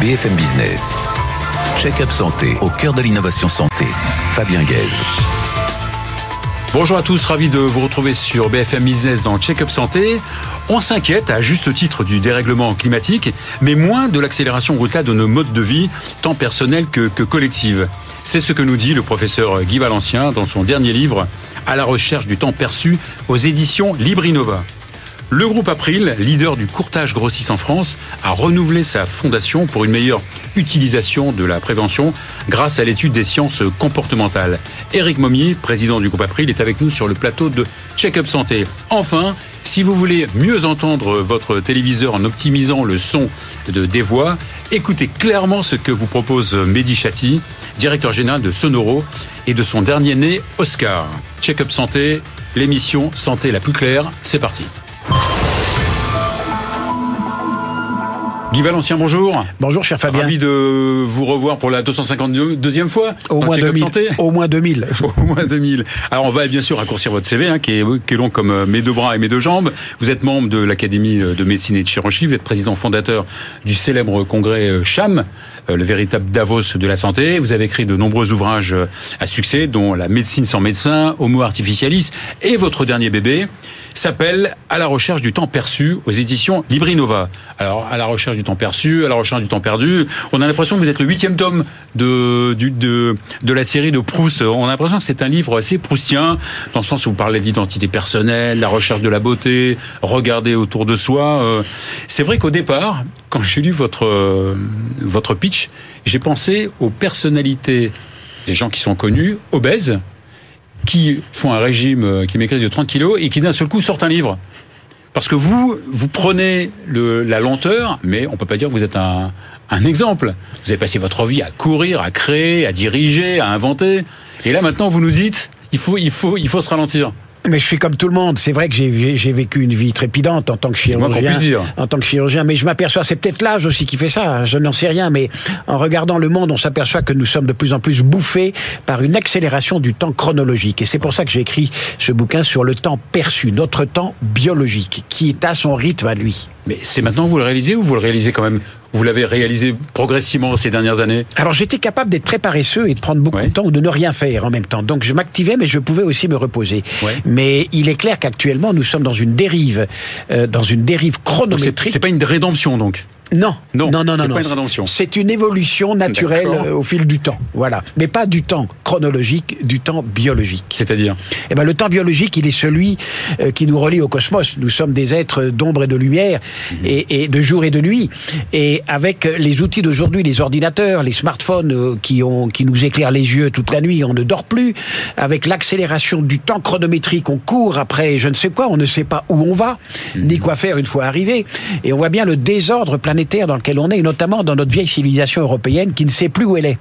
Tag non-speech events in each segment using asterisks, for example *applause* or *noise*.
BFM Business. Check-up santé au cœur de l'innovation santé. Fabien Guèze. Bonjour à tous, ravi de vous retrouver sur BFM Business dans Check-up Santé. On s'inquiète à juste titre du dérèglement climatique, mais moins de l'accélération brutale de nos modes de vie, tant personnels que, que collective. C'est ce que nous dit le professeur Guy Valencien dans son dernier livre, À la recherche du temps perçu, aux éditions Librinova. Le groupe April, leader du courtage grossiste en France, a renouvelé sa fondation pour une meilleure utilisation de la prévention grâce à l'étude des sciences comportementales. Éric Momier, président du groupe April, est avec nous sur le plateau de Check-up Santé. Enfin, si vous voulez mieux entendre votre téléviseur en optimisant le son de des voix, écoutez clairement ce que vous propose Mehdi Chati, directeur général de Sonoro et de son dernier né, Oscar. Check-up Santé, l'émission Santé la plus claire, c'est parti. Guy Valencien, bonjour. Bonjour, cher Fabien. Ravi de vous revoir pour la 252e fois. Au moins 2000. Santé. Au moins 2000. *laughs* Au moins 2000. Alors, on va bien sûr raccourcir votre CV, hein, qui, est, qui est long comme euh, mes deux bras et mes deux jambes. Vous êtes membre de l'Académie de médecine et de chirurgie. Vous êtes président fondateur du célèbre congrès euh, CHAM, euh, le véritable Davos de la santé. Vous avez écrit de nombreux ouvrages à succès, dont La médecine sans médecin, Homo artificialis, et votre dernier bébé s'appelle À la recherche du temps perçu aux éditions Librinova. Alors, à la recherche du temps perçu, à la recherche du temps perdu, on a l'impression que vous êtes le huitième tome de, du, de, de la série de Proust. On a l'impression que c'est un livre assez proustien, dans le sens où vous parlez d'identité personnelle, la recherche de la beauté, regarder autour de soi. Euh, C'est vrai qu'au départ, quand j'ai lu votre, euh, votre pitch, j'ai pensé aux personnalités des gens qui sont connus, obèses, qui font un régime, euh, qui maigrit de 30 kilos et qui d'un seul coup sortent un livre. Parce que vous, vous prenez la lenteur, mais on peut pas dire que vous êtes un, un exemple. Vous avez passé votre vie à courir, à créer, à diriger, à inventer. Et là maintenant, vous nous dites, il faut, il faut, il faut se ralentir. Mais je suis comme tout le monde. C'est vrai que j'ai vécu une vie trépidante en tant que chirurgien. En tant que chirurgien, mais je m'aperçois, c'est peut-être l'âge aussi qui fait ça. Je n'en sais rien, mais en regardant le monde, on s'aperçoit que nous sommes de plus en plus bouffés par une accélération du temps chronologique. Et c'est pour ça que j'ai écrit ce bouquin sur le temps perçu, notre temps biologique, qui est à son rythme à lui. Mais c'est maintenant que vous le réalisez ou vous le réalisez quand même Vous l'avez réalisé progressivement ces dernières années? Alors j'étais capable d'être très paresseux et de prendre beaucoup Ouais. de temps ou de ne rien faire en même temps. Donc je m'activais, mais je pouvais aussi me reposer. Ouais. Mais il est clair qu'actuellement nous sommes dans une dérive, euh, dans une dérive chronométrique. c'est pas une rédemption donc? Non, Non, non, non, c'est non, pas non. une rédemption. C'est une évolution naturelle euh, au fil du temps, voilà. Mais pas du temps chronologique, du temps biologique. C'est-à-dire Eh ben, le temps biologique, il est celui euh, qui nous relie au cosmos. Nous sommes des êtres d'ombre et de lumière, Mhm. et, et de jour et de nuit. Et avec les outils d'aujourd'hui, les ordinateurs, les smartphones euh, qui, ont, qui nous éclairent les yeux toute la nuit, on ne dort plus. Avec l'accélération du temps chronométrique, on court après je ne sais quoi, on ne sait pas où on va, Mhm. ni quoi faire une fois arrivé. Et on voit bien le désordre planétaire dans lequel on est, et notamment dans notre vieille civilisation européenne qui ne sait plus où elle est.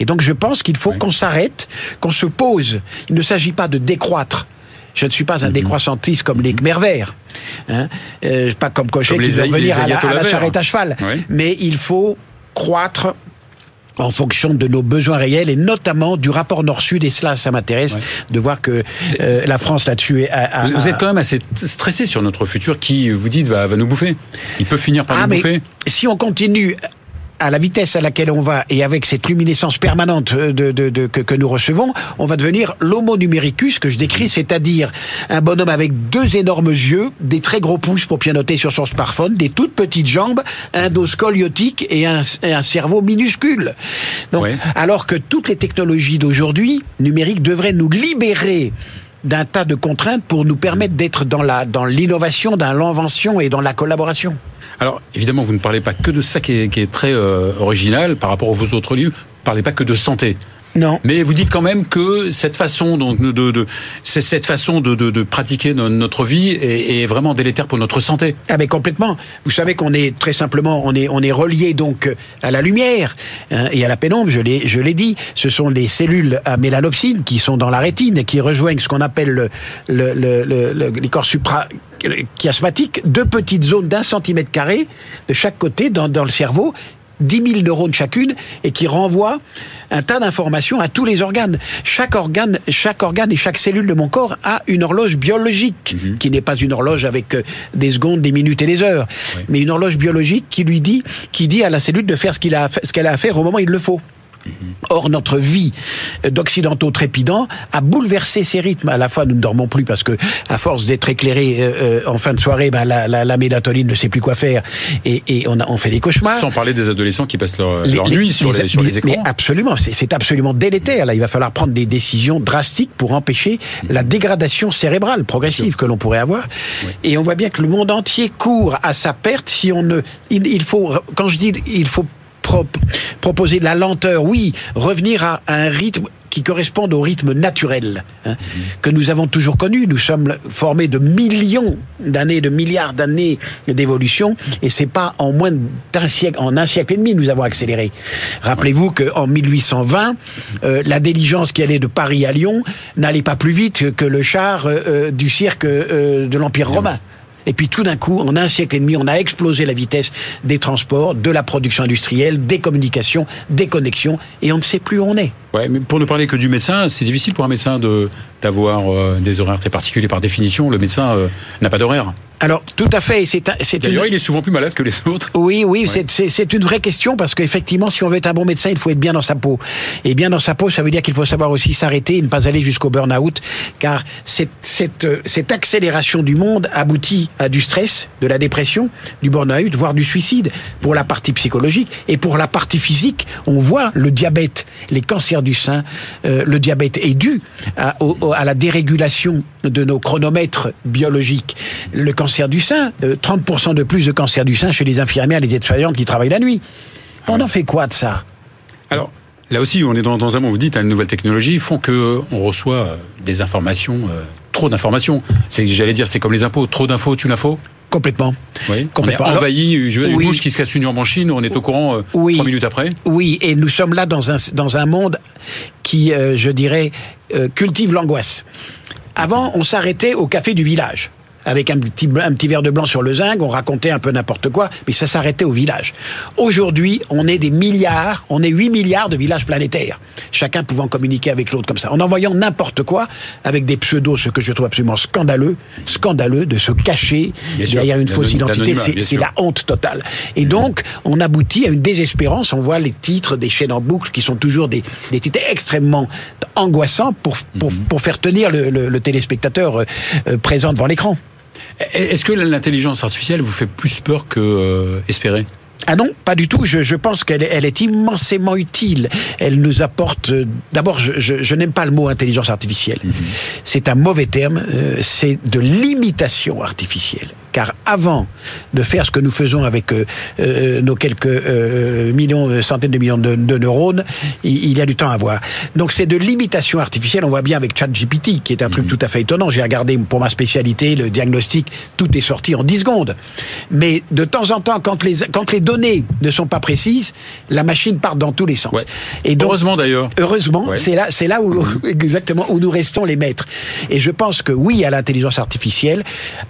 Et donc je pense qu'il faut Mhm. Qu'on s'arrête, qu'on se pose. Il ne s'agit pas de décroître. Je ne suis pas un Mhm. décroissantiste comme les Khmer verts, hein, euh, pas comme Cochet qui veut les à la, à charrette à cheval. Mais il faut croître en fonction de nos besoins réels et notamment du rapport Nord-Sud. Et cela, ça m'intéresse Ouais. de voir que euh, la France là-dessus a- a- Vous, vous êtes quand même assez stressé sur notre futur qui, vous dites, va, va nous bouffer. Il peut finir par Ah, nous mais bouffer. si on continue à la vitesse à laquelle on va et avec cette luminescence permanente de, de- de- que, que nous recevons, on va devenir l'homo numericus que je décris, c'est-à-dire un bonhomme avec deux énormes yeux, des très gros pouces pour pianoter sur son smartphone, des toutes petites jambes, un dos scoliotique et un, et un cerveau minuscule. Donc, Ouais. alors que toutes les technologies d'aujourd'hui numériques devraient nous libérer d'un tas de contraintes pour nous permettre d'être dans la dans l'innovation, dans l'invention et dans la collaboration. Alors, évidemment, vous ne parlez pas que de ça qui est, qui est très euh, original par rapport aux vos autres livres. Vous ne parlez pas que de santé. Non. Mais vous dites quand même que cette façon donc de, de, de cette façon de, de, pratiquer notre vie est, est, vraiment délétère pour notre santé. Ah mais complètement. Vous savez qu'on est très simplement on est on est relié donc à la lumière hein, et à la pénombre. Je l'ai je l'ai dit. Ce sont les cellules à mélanopsine qui sont dans la rétine et qui rejoignent ce qu'on appelle le, le, le, le, les corps supra chiasmatiques, deux petites zones d'un centimètre carré de chaque côté dans, dans le cerveau 10 000 neurones chacune et qui renvoie un tas d'informations à tous les organes. Chaque organe, chaque organe et chaque cellule de mon corps a une horloge biologique mhm. qui n'est pas une horloge avec euh, des secondes, des minutes et des heures, mais une horloge biologique qui lui dit, qui dit à la cellule de faire ce qu'elle a, ce qu'elle a à faire au moment où il le faut. Or, notre vie d'occidentaux trépidants a bouleversé ces rythmes. À la fois, nous ne dormons plus parce que, à force d'être éclairés euh, euh, en fin de soirée, ben, la, la, la, mélatonine ne sait plus quoi faire et, et on, a, on, fait des cauchemars. Sans parler des adolescents qui passent leur, leur nuit sur les, sur les écrans. Mais absolument, c'est absolument délétère. Là, il va falloir prendre des décisions drastiques pour empêcher la dégradation cérébrale progressive que l'on pourrait avoir. Et on voit bien que le monde entier court à sa perte si on ne. Il, il faut, quand je dis, il faut proposer de la lenteur, oui, revenir à un rythme qui corresponde au rythme naturel hein, que nous avons toujours connu. Nous sommes formés de millions d'années, de milliards d'années d'évolution, et c'est pas en moins d'un siècle, en un siècle et demi, nous avons accéléré. Rappelez-vous qu'en 1820, euh, la diligence qui allait de Paris à Lyon n'allait pas plus vite que le char euh, euh, du cirque de l'Empire romain. Et puis tout d'un coup, en un siècle et demi, on a explosé la vitesse des transports, de la production industrielle, des communications, des connexions, et on ne sait plus où on est. Ouais, mais pour ne parler que du médecin, c'est difficile pour un médecin de d'avoir euh, des horaires très particuliers par définition. Le médecin euh, n'a pas d'horaire. Alors, tout à fait. C'est, D'ailleurs, il est souvent plus malade que les autres. Oui, oui, c'est, c'est, une vraie question parce qu'effectivement, si on veut être un bon médecin, il faut être bien dans sa peau. Et bien dans sa peau, ça veut dire qu'il faut savoir aussi s'arrêter et ne pas aller jusqu'au burn-out, car cette, cette, cette accélération du monde aboutit à du stress, de la dépression, du burn-out, voire du suicide pour la partie psychologique. Et pour la partie physique, on voit le diabète, les cancers du sein. Euh, le diabète est dû à, à la dérégulation de nos chronomètres biologiques. Le cancer du sein, 30% euh, de plus de cancer du sein chez les infirmières, les aides-soignantes qui travaillent la nuit. On en fait quoi de ça? Alors, là aussi, on est dans, un monde, vous dites, hein, les nouvelles technologies font que on reçoit euh, des informations, euh, trop d'informations. J'allais dire, c'est comme les impôts, trop d'infos, tu l'info Complètement. Oui. Complètement. On est envahi. Je veux une bouche qui se casse une jambe en Chine. On est au courant trois minutes après. Oui, et nous sommes là dans un dans un monde qui, je dirais, cultive l'angoisse. Avant, on s'arrêtait au café du village avec un petit, un petit verre de blanc sur le zinc, on racontait un peu n'importe quoi, mais ça s'arrêtait au village. Aujourd'hui, on est des milliards, on est 8 milliards de villages planétaires, chacun pouvant communiquer avec l'autre comme ça, en envoyant n'importe quoi avec des pseudos, ce que je trouve absolument scandaleux, scandaleux de se cacher derrière une fausse identité, c'est la honte totale. Et donc, on aboutit à une désespérance, on voit les titres des chaînes en boucle qui sont toujours des, des titres extrêmement angoissants pour, pour, mhm. pour faire tenir le, le, téléspectateur euh, euh, présent devant l'écran. Est-ce que l'intelligence artificielle vous fait plus peur que euh, espérer? Ah non, pas du tout. Je, je pense qu'elle elle est immensément utile. Elle nous apporte. Euh, d'abord, je, je, je n'aime pas le mot intelligence artificielle. Mhm. C'est un mauvais terme. Euh, c'est de l'imitation artificielle car avant de faire ce que nous faisons avec euh, euh nos quelques euh, millions, euh, centaines de millions de, de neurones, il, il, y a du temps à voir. Donc c'est de l'imitation artificielle. On voit bien avec ChatGPT, qui est un truc mhm. tout à fait étonnant. J'ai regardé pour ma spécialité le diagnostic, tout est sorti en 10 secondes. Mais de temps en temps, quand les quand les données ne sont pas précises, la machine part dans tous les sens. Ouais. Et donc, heureusement d'ailleurs. Heureusement, ouais. c'est là, c'est là où mhm. *laughs* exactement où nous restons les maîtres. Et je pense que oui à l'intelligence artificielle.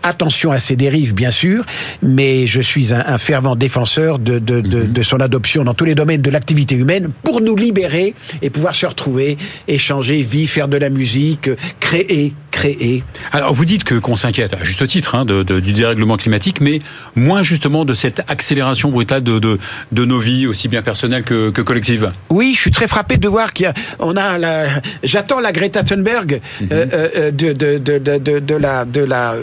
Attention à ces dérives bien sûr, mais je suis un, un fervent défenseur de, de, de, mhm. de, son adoption dans tous les domaines de l'activité humaine pour nous libérer et pouvoir se retrouver, échanger, vivre, faire de la musique, créer, créer. Alors vous dites que qu'on s'inquiète à juste titre hein, du dérèglement climatique, mais moins justement de cette accélération brutale de, nos vies, aussi bien personnelles que, que collectives. Oui, je suis très frappé de voir qu'il y a, on a la, j'attends la Greta Thunberg mm -hmm. euh, de, de, de, de, de, la, de la,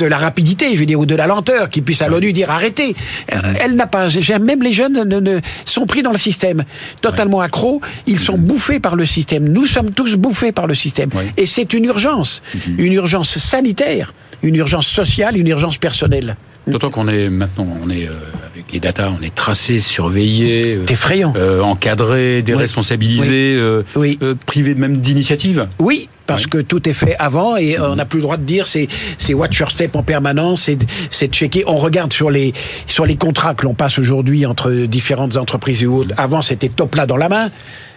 de la rapidité. Je veux dire, ou de la lenteur, qui puisse à l'ONU dire arrêtez. Elle n'a pas. Même les jeunes ne, ne, sont pris dans le système, totalement accros. Ils sont mhm. bouffés par le système. Nous sommes tous bouffés par le système. Et c'est une urgence, mhm. une urgence sanitaire, une urgence sociale, une urgence personnelle. D'autant qu'on est maintenant, on est euh, avec les datas, on est tracé, surveillé, euh, effrayant. euh, encadré, déresponsabilisé, euh, Oui. euh, privé même d'initiative. Oui, parce Oui. que tout est fait avant et on n'a plus le droit de dire c'est c'est watch your step en permanence, c'est checker. On regarde sur les sur les contrats que l'on passe aujourd'hui entre différentes entreprises et autres. Avant c'était top là dans la main.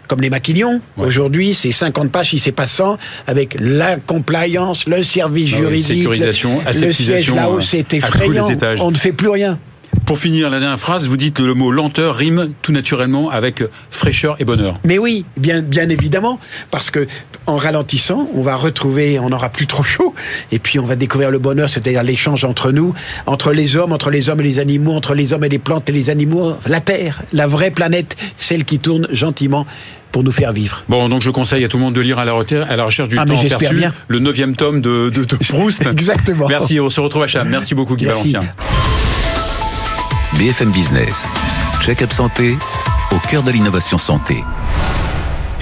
Comme les maquignons. Ouais. Aujourd'hui, c'est 50 pages, si c'est pas 100, avec la compliance, le service Ah juridique, sécurisation, le siège là-haut, euh, c'est effrayant. On ne fait plus rien. Pour finir la dernière phrase, vous dites que le mot lenteur rime tout naturellement avec fraîcheur et bonheur. Mais oui, bien, bien évidemment, parce que en ralentissant, on va retrouver, on n'aura plus trop chaud, et puis on va découvrir le bonheur, c'est-à-dire l'échange entre nous, entre les hommes, entre les hommes et les animaux, entre les hommes et les plantes et les animaux, la Terre, la vraie planète, celle qui tourne gentiment pour nous faire vivre. Bon, donc je conseille à tout le monde de lire à la, reter- à la recherche du Ah, temps perçu, bien. le neuvième tome de, de, de *laughs* Proust. Exactement. Merci, on se retrouve à Cham. Merci beaucoup Guy Merci. Valencien. BFM Business. Check-up santé au cœur de l'innovation santé.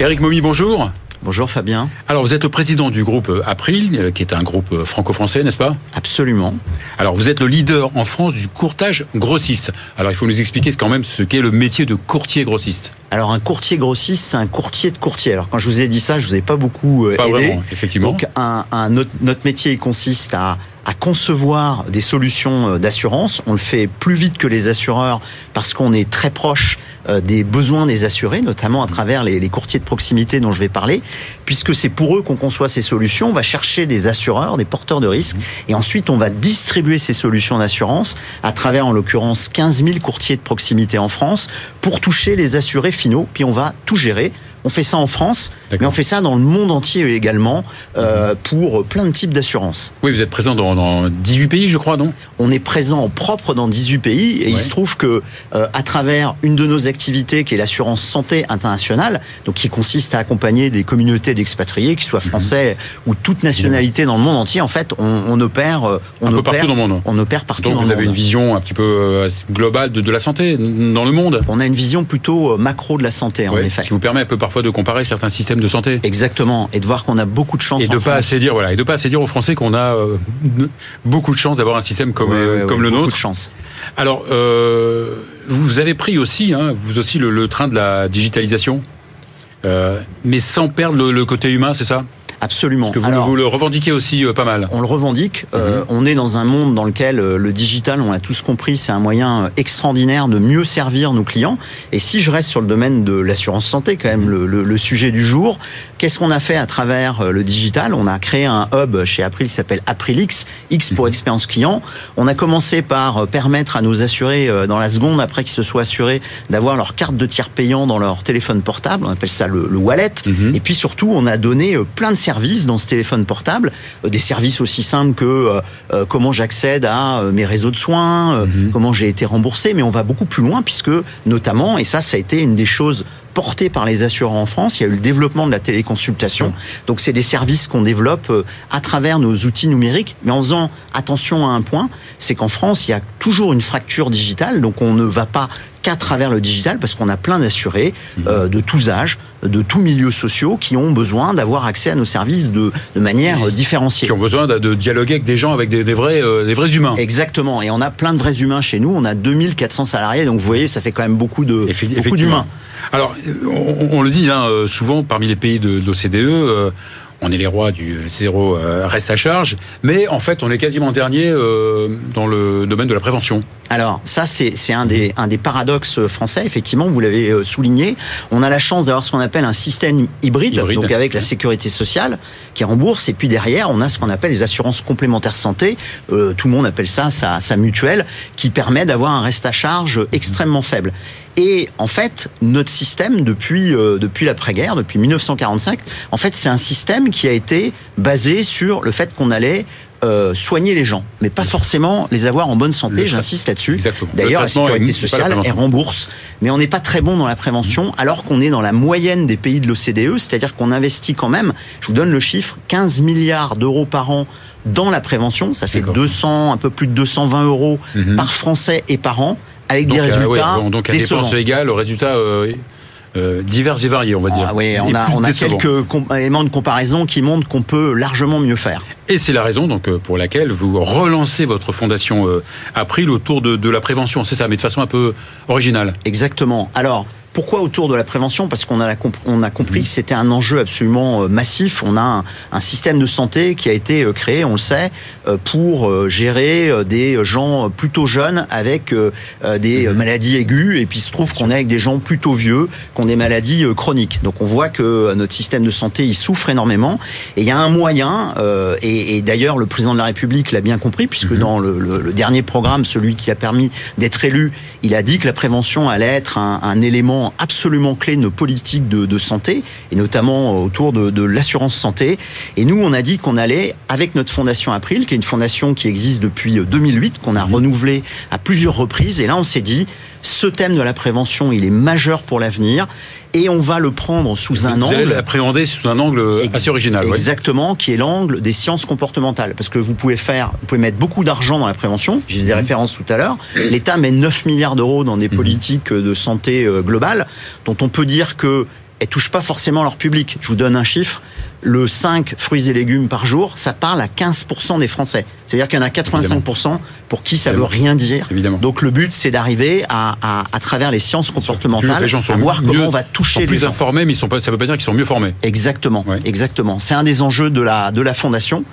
Eric Momy, bonjour. Bonjour Fabien. Alors, vous êtes le président du groupe euh, April, euh, qui est un groupe euh, franco-français, n'est-ce pas? Absolument. Alors, vous êtes le leader en France du courtage grossiste. Alors, il faut nous expliquer quand même ce qu'est le métier de courtier grossiste. Alors un courtier grossiste, c'est un courtier de courtier. Alors quand je vous ai dit ça, je vous ai pas beaucoup Pas aidé. vraiment, effectivement. Donc un, un- notre, notre métier consiste à, à concevoir des solutions euh, d'assurance. On le fait plus vite que les assureurs parce qu'on est très proche euh, des besoins des assurés, notamment à travers les, courtiers de proximité dont je vais parler, puisque c'est pour eux qu'on conçoit ces solutions. On va chercher des assureurs, des porteurs de risques, et ensuite on va distribuer ces solutions d'assurance à travers en l'occurrence 15 000 courtiers de proximité en France pour toucher les assurés finaux. Puis on va tout gérer. On fait ça en France, mais on fait ça dans le monde entier également euh, pour plein de types d'assurances. Oui, vous êtes présent dans, dans 18 pays, je crois, non? On est présent en propre dans 18 pays et il se trouve que euh, à travers une de nos activités qui est l'assurance santé internationale, donc qui consiste à accompagner des communautés d'expatriés, qu'ils soient français ou toute nationalité dans le monde entier, en fait, on, on opère, euh, on Un peu opère, partout dans le monde. on opère partout Donc, dans vous le avez monde. une vision un petit peu globale de, de la santé dans le monde? On a une vision plutôt macro de la santé, en effet. Ce qui vous permet un peu parfois de comparer certains systèmes de santé. Exactement, et de voir qu'on a beaucoup de chance. Et en de pas France. assez dire voilà et de pas assez dire aux Français qu'on a euh, beaucoup de chance d'avoir un système comme euh, comme le beaucoup nôtre. de chance. Alors euh, vous avez pris aussi hein, vous aussi le, le train de la digitalisation, mais sans perdre le, le côté humain, c'est ça? Absolument. Parce que vous, Alors, vous le revendiquez aussi euh, pas mal. on le revendique. Euh, on est dans un monde dans lequel euh, le digital, on l'a tous compris, c'est un moyen extraordinaire de mieux servir nos clients. Et si je reste sur le domaine de l'assurance santé, quand même le, le- le sujet du jour, qu'est-ce qu'on a fait à travers le digital? On a créé un hub chez April qui s'appelle Aprilix, X pour expérience client. On a commencé par permettre à nos assurés, dans la seconde après qu'ils se soient assurés, d'avoir leur carte de tiers payant dans leur téléphone portable. On appelle ça le, le wallet. Mhm. Et puis surtout, on a donné plein de services dans ce téléphone portable, euh, des services aussi simples que euh, euh, comment j'accède à mes réseaux de soins, Mhm. comment j'ai été remboursé, mais on va beaucoup plus loin puisque notamment, et ça, ça a été une des choses portées par les assureurs en France, il y a eu le développement de la téléconsultation. Donc c'est des services qu'on développe euh, à travers nos outils numériques, mais en faisant attention à un point, c'est qu'en France, il y a toujours une fracture digitale, donc on ne va pas qu'à travers le digital parce qu'on a plein d'assurés euh, de tous âges, de tous milieux sociaux qui ont besoin d'avoir accès à nos services de, de manière euh, différenciée. Qui ont besoin de, de dialoguer avec des gens, avec des, des vrais, euh, des vrais humains. Exactement. Et on a plein de vrais humains chez nous. On a 2400 salariés. Donc vous voyez, ça fait quand même beaucoup de beaucoup d'humains. Alors, on, on le dit hein, euh, souvent parmi les pays de, de l'OCDE, euh, on est les rois du zéro euh, reste à charge, mais en fait, on est quasiment dernier dans le domaine de la prévention. Alors ça, c'est un des, un des paradoxes français, effectivement, vous l'avez souligné. On a la chance d'avoir ce qu'on appelle un système hybride, Hybride. donc avec la sécurité sociale qui rembourse, et puis derrière, on a ce qu'on appelle les assurances complémentaires santé, euh, tout le monde appelle ça sa, sa mutuelle, qui permet d'avoir un reste à charge extrêmement faible. Et en fait, notre système, depuis, euh, depuis l'après-guerre, depuis 1945, en fait, c'est un système qui a été basé sur le fait qu'on allait euh, soigner les gens, mais pas forcément les avoir en bonne santé, j'insiste là-dessus. Exactement. D'ailleurs, Le la sécurité sociale, elle rembourse, mais on n'est pas très bon dans la prévention, alors qu'on est dans la moyenne des pays de l'OCDE, c'est-à-dire qu'on investit quand même, je vous donne le chiffre, 15 milliards d'euros par an dans la prévention, ça fait D'accord. 200, un peu plus de 220 euros Mhm. par Français et par an, avec Donc, des euh, résultats ouais, donc à décevants. dépense égale, le résultat euh, euh, divers et variés, on va dire. Ah oui, on a, on quelques éléments de comparaison qui montrent qu'on peut largement mieux faire. Et c'est la raison donc pour laquelle vous relancez votre fondation April autour de, de la prévention, c'est ça, mais de façon un peu originale. Exactement. Alors, pourquoi autour de la prévention? Parce qu'on a, la comp- on a compris que c'était un enjeu absolument euh, massif. On a un, un système de santé qui a été euh, créé, on le sait, euh, pour gérer des gens plutôt jeunes avec des euh, maladies aiguës. Et puis il se trouve qu'on est avec des gens plutôt vieux qui ont des maladies chroniques. Donc on voit que notre système de santé il souffre énormément. Et il y a un moyen. et, et d'ailleurs le président de la République l'a bien compris puisque dans le, le- le dernier programme, celui qui a permis d'être élu, il a dit que la prévention allait être un, un élément absolument clé de nos politiques de, de santé, et notamment autour de, de l'assurance santé. Et nous, on a dit qu'on allait, avec notre fondation April, qui est une fondation qui existe depuis 2008, qu'on a renouvelée à plusieurs reprises, et là, on s'est dit, ce thème de la prévention, il est majeur pour l'avenir, et on va le prendre sous un vous angle... l'appréhender sous un angle assez original. ouais. Exactement, qui est l'angle des sciences comportementales. Parce que vous pouvez faire, vous pouvez mettre beaucoup d'argent dans la prévention. J'ai des références tout à l'heure. L'État met 9 milliards d'euros dans des politiques de santé euh, globale, dont on peut dire que elles touchent pas forcément leur public. Je vous donne un chiffre. Le 5 fruits et légumes par jour, ça parle à 15% des Français. C'est-à-dire qu'il y en a 85% pour qui ça veut rien dire. Évidemment. Donc le but, c'est d'arriver à, à, à travers les sciences comportementales, les gens sont à voir mieux- comment on va sont toucher les plus gens. informés, mais ils sont pas, ça veut pas dire qu'ils sont mieux formés. Exactement, Ouais. exactement. C'est un des enjeux de la de la fondation.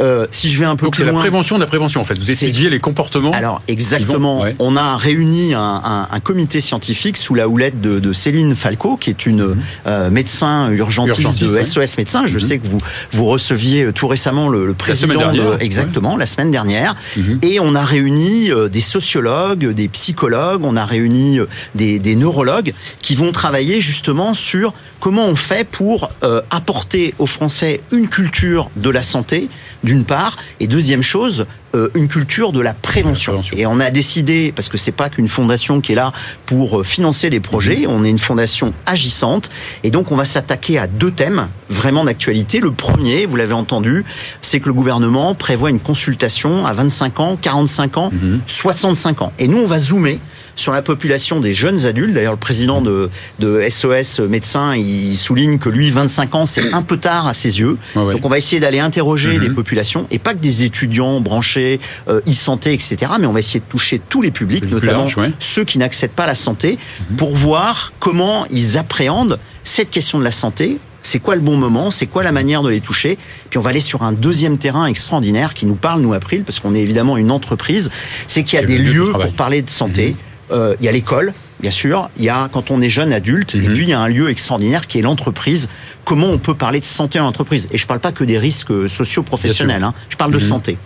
Euh, si je vais un peu Donc plus c'est la loin, prévention de la prévention en fait. Vous étudiez les comportements. alors exactement, ouais. on a réuni un, un- un comité scientifique sous la houlette de, de Céline Falco, qui est une euh, médecin urgentiste, Mhm. Urgentiste, de. SOS Médecins. Je Mhm. sais que vous vous receviez euh, tout récemment le, le président semaine dernière, de, exactement la semaine dernière, Mhm. et on a réuni euh, des sociologues, des psychologues, on a réuni euh, des, des neurologues qui vont travailler justement sur comment on fait pour euh, apporter aux Français une culture de la santé, d'une part, et deuxième chose, euh, une culture de la prévention. La prévention. Et on a décidé, parce que c'est pas qu'une fondation qui est là pour euh, financer les projets, on est une fondation agissante, et donc on va s'attaquer à deux thèmes vraiment d'actualité. Le premier, vous l'avez entendu, c'est que le gouvernement prévoit une consultation à 25 ans, 45 ans, Mhm. 65 ans. Et nous, on va zoomer sur la population des jeunes adultes. D'ailleurs, le président de, de SOS médecins, il souligne que lui, 25 ans, c'est un peu tard à ses yeux. Ouais. Donc, on va essayer d'aller interroger Mhm. les populations, et pas que des étudiants branchés, euh, e-santé, etc., mais on va essayer de toucher tous les publics, notamment large, ouais. ceux qui n'accèdent pas à la santé, Mhm. pour voir comment ils appréhendent cette question de la santé. C'est quoi le bon moment? C'est quoi la manière de les toucher? Puis on va aller sur un deuxième terrain extraordinaire qui nous parle, nous, April, parce qu'on est évidemment une entreprise. C'est qu'il y a des de lieux pour parler de santé. Euh, il y a l'école, bien sûr. Il y a quand on est jeune adulte. Et Mhm. puis il y a un lieu extraordinaire qui est l'entreprise. Comment on peut parler de santé en entreprise? Et je parle pas que des risques sociaux professionnels. Hein. Je parle de Mhm. santé.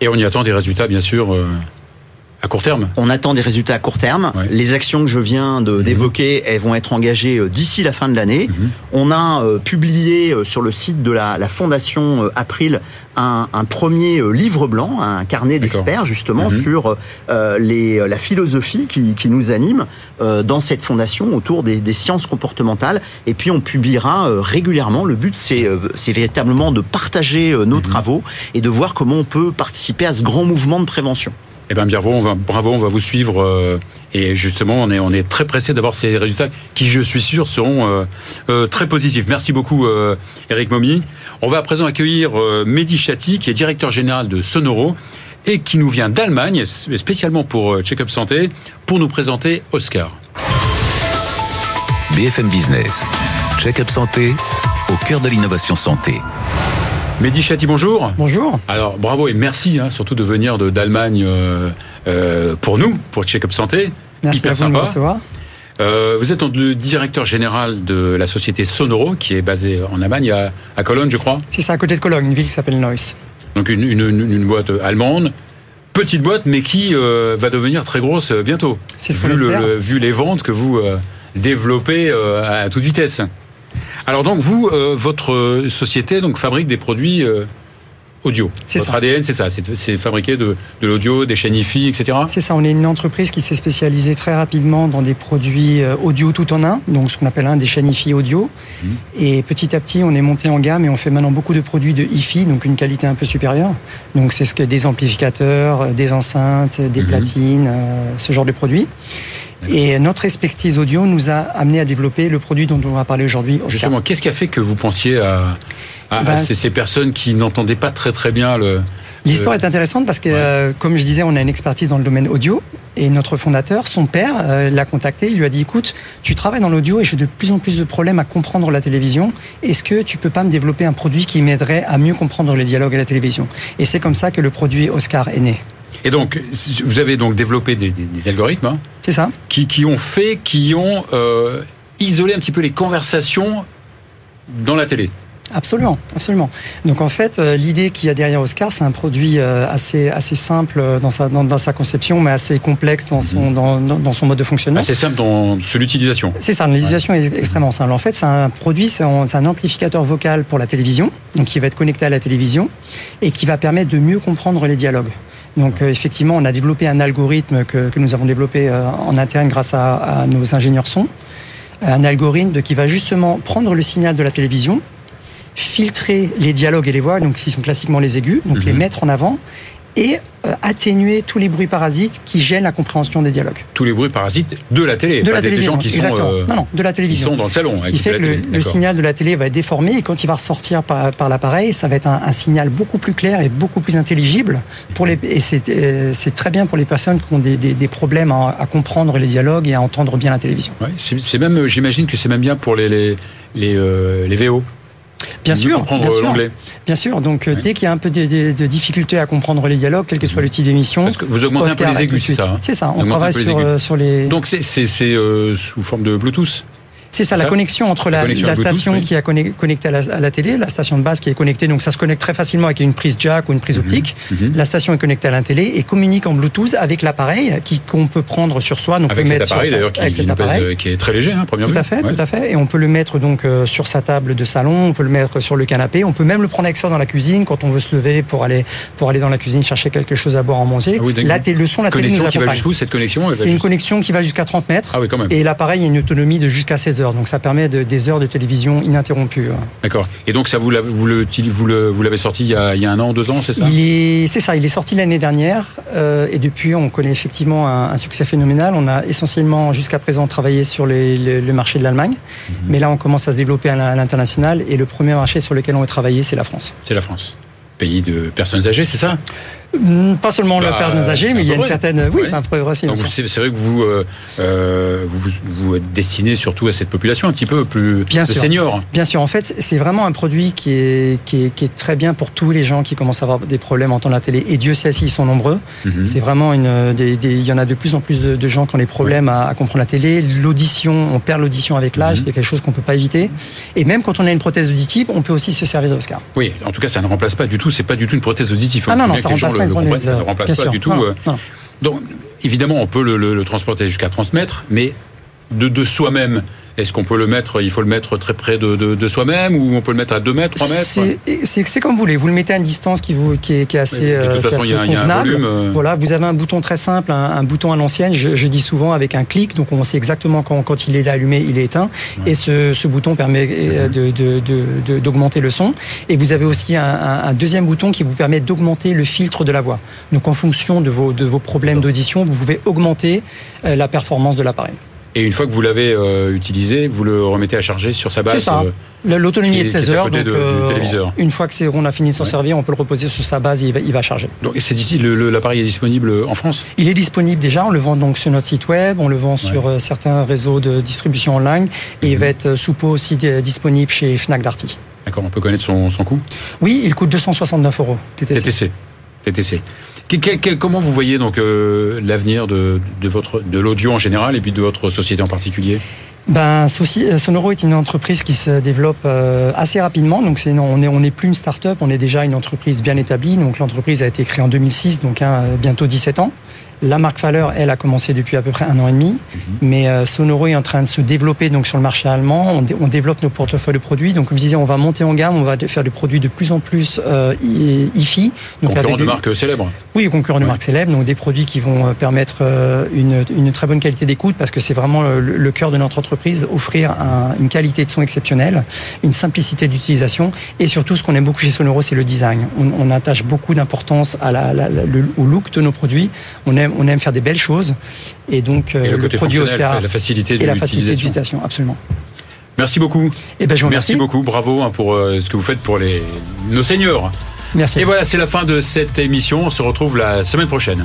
Et on y attend des résultats bien sûr euh, à court terme. On attend des résultats à court terme. Ouais. Les actions que je viens de- d'évoquer, elles vont être engagées euh, d'ici la fin de l'année. Mhm. On a euh, publié euh, sur le site de la, la Fondation April un, un premier livre blanc, un carnet d'experts justement Mhm. sur euh, les, la philosophie qui, qui nous anime euh, dans cette fondation autour des, des sciences comportementales. Et puis on publiera régulièrement. Le but c'est véritablement de partager Mhm. nos travaux et de voir comment on peut participer à ce grand mouvement de prévention. Eh bien, bravo, on va, bravo, on va vous suivre. euh, et justement, on est, on est très pressé d'avoir ces résultats qui, je suis sûr, seront euh, euh, très positifs. Merci beaucoup, Eric Momy. On va à présent accueillir Mehdi Chati, qui est directeur général de Sonoro et qui nous vient d'Allemagne, spécialement pour Check-up Santé, pour nous présenter Oscar. BFM Business. Check-up santé au cœur de l'innovation santé. Mehdi Chati, bonjour. Bonjour. Alors, bravo et merci, hein, surtout de venir de- d'Allemagne euh, euh, pour nous, pour Check-up Santé. Merci Hyper à vous de me sympa. recevoir. Euh, vous êtes le directeur général de la société Sonoro, qui est basée en Allemagne, à, à Cologne, je crois. C'est ça, à côté de Cologne, une ville qui s'appelle Neuss. Donc une, une- boîte allemande, petite boîte, mais qui euh, va devenir très grosse bientôt. C'est ce vu, le- les ventes que vous euh, développez à toute vitesse. Alors donc vous, euh, votre euh, société donc fabrique des produits euh, audio. C'est Votre ça. ADN, c'est ça, c'est c'est fabriquer de, de l'audio, des chaînes IFI, etc. C'est ça, on est une entreprise qui s'est spécialisée très rapidement dans des produits euh, audio tout en un, donc ce qu'on appelle un des chaînes IFI audio. Mhm. Et petit à petit, on est monté en gamme et on fait maintenant beaucoup de produits de IFI, donc une qualité un peu supérieure. Donc c'est ce que des amplificateurs, euh, des enceintes, des Mhm. platines, euh, ce genre de produits. Et notre expertise audio nous a amené à développer le produit dont on va parler aujourd'hui. Justement, qu'est-ce qui a fait que vous pensiez à, à- à Ben, ces, ces personnes qui n'entendaient pas très très bien le. L'histoire le- est intéressante parce que, Ouais. euh, comme je disais, on a une expertise dans le domaine audio. Et notre fondateur, son père, euh, l'a contacté. Il lui a dit Écoute, tu travailles dans l'audio et j'ai de plus en plus de problèmes à comprendre la télévision. Est-ce que tu peux pas me développer un produit qui m'aiderait à mieux comprendre les dialogues à la télévision? Et c'est comme ça que le produit Oscar est né. Et donc, vous avez donc développé des, des- des algorithmes hein, C'est ça qui, qui ont fait, qui ont euh, isolé un petit peu les conversations dans la télé. Absolument, absolument. Donc en fait, euh, l'idée qu'il y a derrière Oscar, c'est un produit euh, assez assez simple dans sa dans, dans sa conception, mais assez complexe dans son dans, dans, son mode de fonctionnement. Assez simple dans l'utilisation. C'est ça, l'utilisation est extrêmement simple. En fait, c'est un produit, c'est un, un amplificateur vocal pour la télévision, donc qui va être connecté à la télévision et qui va permettre de mieux comprendre les dialogues. Donc euh, effectivement, on a développé un algorithme que, que nous avons développé euh, en interne grâce à, à nos ingénieurs son, un algorithme qui va justement prendre le signal de la télévision, filtrer les dialogues et les voix, donc qui sont classiquement les aigus, donc Mhm. les mettre en avant et euh, atténuer tous les bruits parasites qui gênent la compréhension des dialogues. Tous les bruits parasites de la télé, De pas la des- télévision, gens qui sont, exactement. euh, non, non, de la qui télévision. sont dans le salon. Ce à qui fait que le, signal de la télé va être déformé et quand il va ressortir par, par l'appareil, ça va être un, un signal beaucoup plus clair et beaucoup plus intelligible. Pour les, et c'est euh, très bien pour les personnes qui ont des, des- des problèmes à, à comprendre les dialogues et à entendre bien la télévision. Ouais, c'est c'est même, euh, j'imagine que c'est même bien pour les les les, euh, les VO. Bien Mieux sûr, comprendre bien sûr, l'anglais. bien sûr. Donc euh, dès qu'il y a un peu de, de- de difficulté à comprendre les dialogues, quel que soit le type d'émission, Parce que vous augmentez Oscar un peu les aigus, ça. hein C'est ça. On travaille les sur, euh, sur les. Donc c'est, euh, sous forme de Bluetooth. C'est ça, la connexion entre La la, connexion la Bluetooth, station oui. qui est conne- connectée à la, à la télé, la station de base qui est connectée, donc ça se connecte très facilement avec une prise jack ou une prise optique. Mhm. La station est connectée à la télé et communique en Bluetooth avec l'appareil qu'on peut prendre sur soi, donc on Avec cet mettre appareil d'ailleurs qui, qui nous euh, qui est très léger, hein, première Tout vue. à fait, Ouais. tout à fait. Et on peut le mettre donc euh, sur sa table de salon, on peut le mettre sur le canapé, on peut même le prendre avec soi dans la cuisine quand on veut se lever pour aller pour aller dans la cuisine chercher quelque chose à boire, à manger. Ah oui, la télé, le son, la télé Connexion nous qui va jusqu'où cette connexion C'est une connexion qui va jusqu'à 30 mètres. Ah oui, quand même. Et l'appareil a une autonomie de jusqu'à 16 heures, donc ça permet de- des heures de télévision ininterrompues. D'accord. Et donc ça vous l'avez vous le vous le vous l'avez sorti il y a, il y a un an, deux ans, c'est ça? Il est, c'est ça, il est sorti l'année dernière euh, et depuis on connaît effectivement un, un succès phénoménal. On a essentiellement jusqu'à présent travaillé sur les- les- le marché de l'Allemagne, Mhm. mais là on commence à se développer à l'international et le premier marché sur lequel on a travaillé c'est la France. C'est la France. Pays de personnes âgées, c'est ça? Pas seulement le Bah, père des âgés, c'est mais il y a une certaine, oui, c'est un vrai aussi. c'est vrai que vous, euh, euh, vous vous destiné surtout à cette population un petit peu plus Bien de sûr. seniors. Bien sûr, en fait, c'est vraiment un produit qui est, qui, est, qui est très bien pour tous les gens qui commencent à avoir des problèmes en entendant la télé. Et Dieu sait s'ils sont nombreux. Mhm. C'est vraiment une. Des, des- il y en a de plus en plus de, de gens qui ont des problèmes à, à comprendre la télé. L'audition, on perd l'audition avec l'âge, Mhm. c'est quelque chose qu'on peut pas éviter. Et même quand on a une prothèse auditive, on peut aussi se servir d'Oscar. Oui, en tout cas, ça ne remplace pas du tout. C'est pas du tout une prothèse auditive. Ah non, non, ça gens remplace le- pas le comprennent. Ça ne remplace bien pas sûr. du tout. Non, euh, non. Donc, évidemment, on peut le, le- le transporter jusqu'à 30 mètres, mais de, de soi-même, est-ce qu'on peut le mettre Il faut le mettre très près de, de- de soi-même ou on peut le mettre à 2 mètres, 3 mètres C'est- comme vous voulez. Vous le mettez à une distance qui, vous, qui, est, qui est assez, de toute euh, qui est façon, il y a- y un convenable. volume, euh. Voilà, vous avez un bouton très simple, un, un bouton à l'ancienne. Je, je dis souvent avec un clic, donc on sait exactement quand, quand il est allumé, il est éteint. Et ce, ce bouton permet euh, de- de- de- de- d'augmenter le son. Et vous avez aussi un, un- un deuxième bouton qui vous permet d'augmenter le filtre de la voix. Donc en fonction de vos, de vos problèmes d'audition, vous pouvez augmenter la performance de l'appareil. Et une fois que vous l'avez euh, utilisé, vous le remettez à charger sur sa base. C'est ça. euh, L'autonomie est de qui est 16 à heures, donc de- téléviseur. une fois que on a fini de s'en Ouais. servir, on peut le reposer sur sa base et il va, il va charger. donc, l'appareil est disponible en France? Il est disponible déjà, on le vend donc sur notre site web, on le vend sur euh, certains réseaux de distribution online et il va être euh, sous peu aussi euh, disponible chez Fnac Darty. D'accord, on peut connaître son, son coût? Oui, il coûte 269 euros TTC. TTC. TTC. Comment vous voyez donc euh, l'avenir de, de l'audio en général et puis de votre société en particulier? Ben, euh, Sonoro est une entreprise qui se développe euh, assez rapidement. Donc, on n'est plus une start-up, on est déjà une entreprise bien établie. L'entreprise a été créée en 2006, donc hein, bientôt 17 ans. La marque Faller, elle, a commencé depuis à peu près un an et demi. Mais euh, Sonoro est en train de se développer donc sur le marché allemand. On, dé- on développe nos portefeuilles de produits. Donc, comme je disais, on va monter en gamme. On va de- faire des produits de plus en plus euh, IFI. Donc, Concurrent avec de des- marques célèbres. oui, concurrent de Ouais. marques célèbres, donc des produits qui vont euh, permettre euh, une, une très bonne qualité d'écoute parce que c'est vraiment le, le cœur de notre entreprise, offrir un- une qualité de son exceptionnelle, une simplicité d'utilisation et surtout ce qu'on aime beaucoup chez Sonoro, c'est le design. On, on attache beaucoup d'importance à la, la- la- le- au look de nos produits. On aime aime, on aime faire des belles choses. Et donc, Et le, produit Oscar la facilité et la facilité d'utilisation, absolument. Merci beaucoup. Et ben, je vous Merci remercie. beaucoup. Bravo hein, pour euh, ce que vous faites pour les, nos seniors. Merci. Et voilà, c'est la fin de cette émission. On se retrouve la semaine prochaine.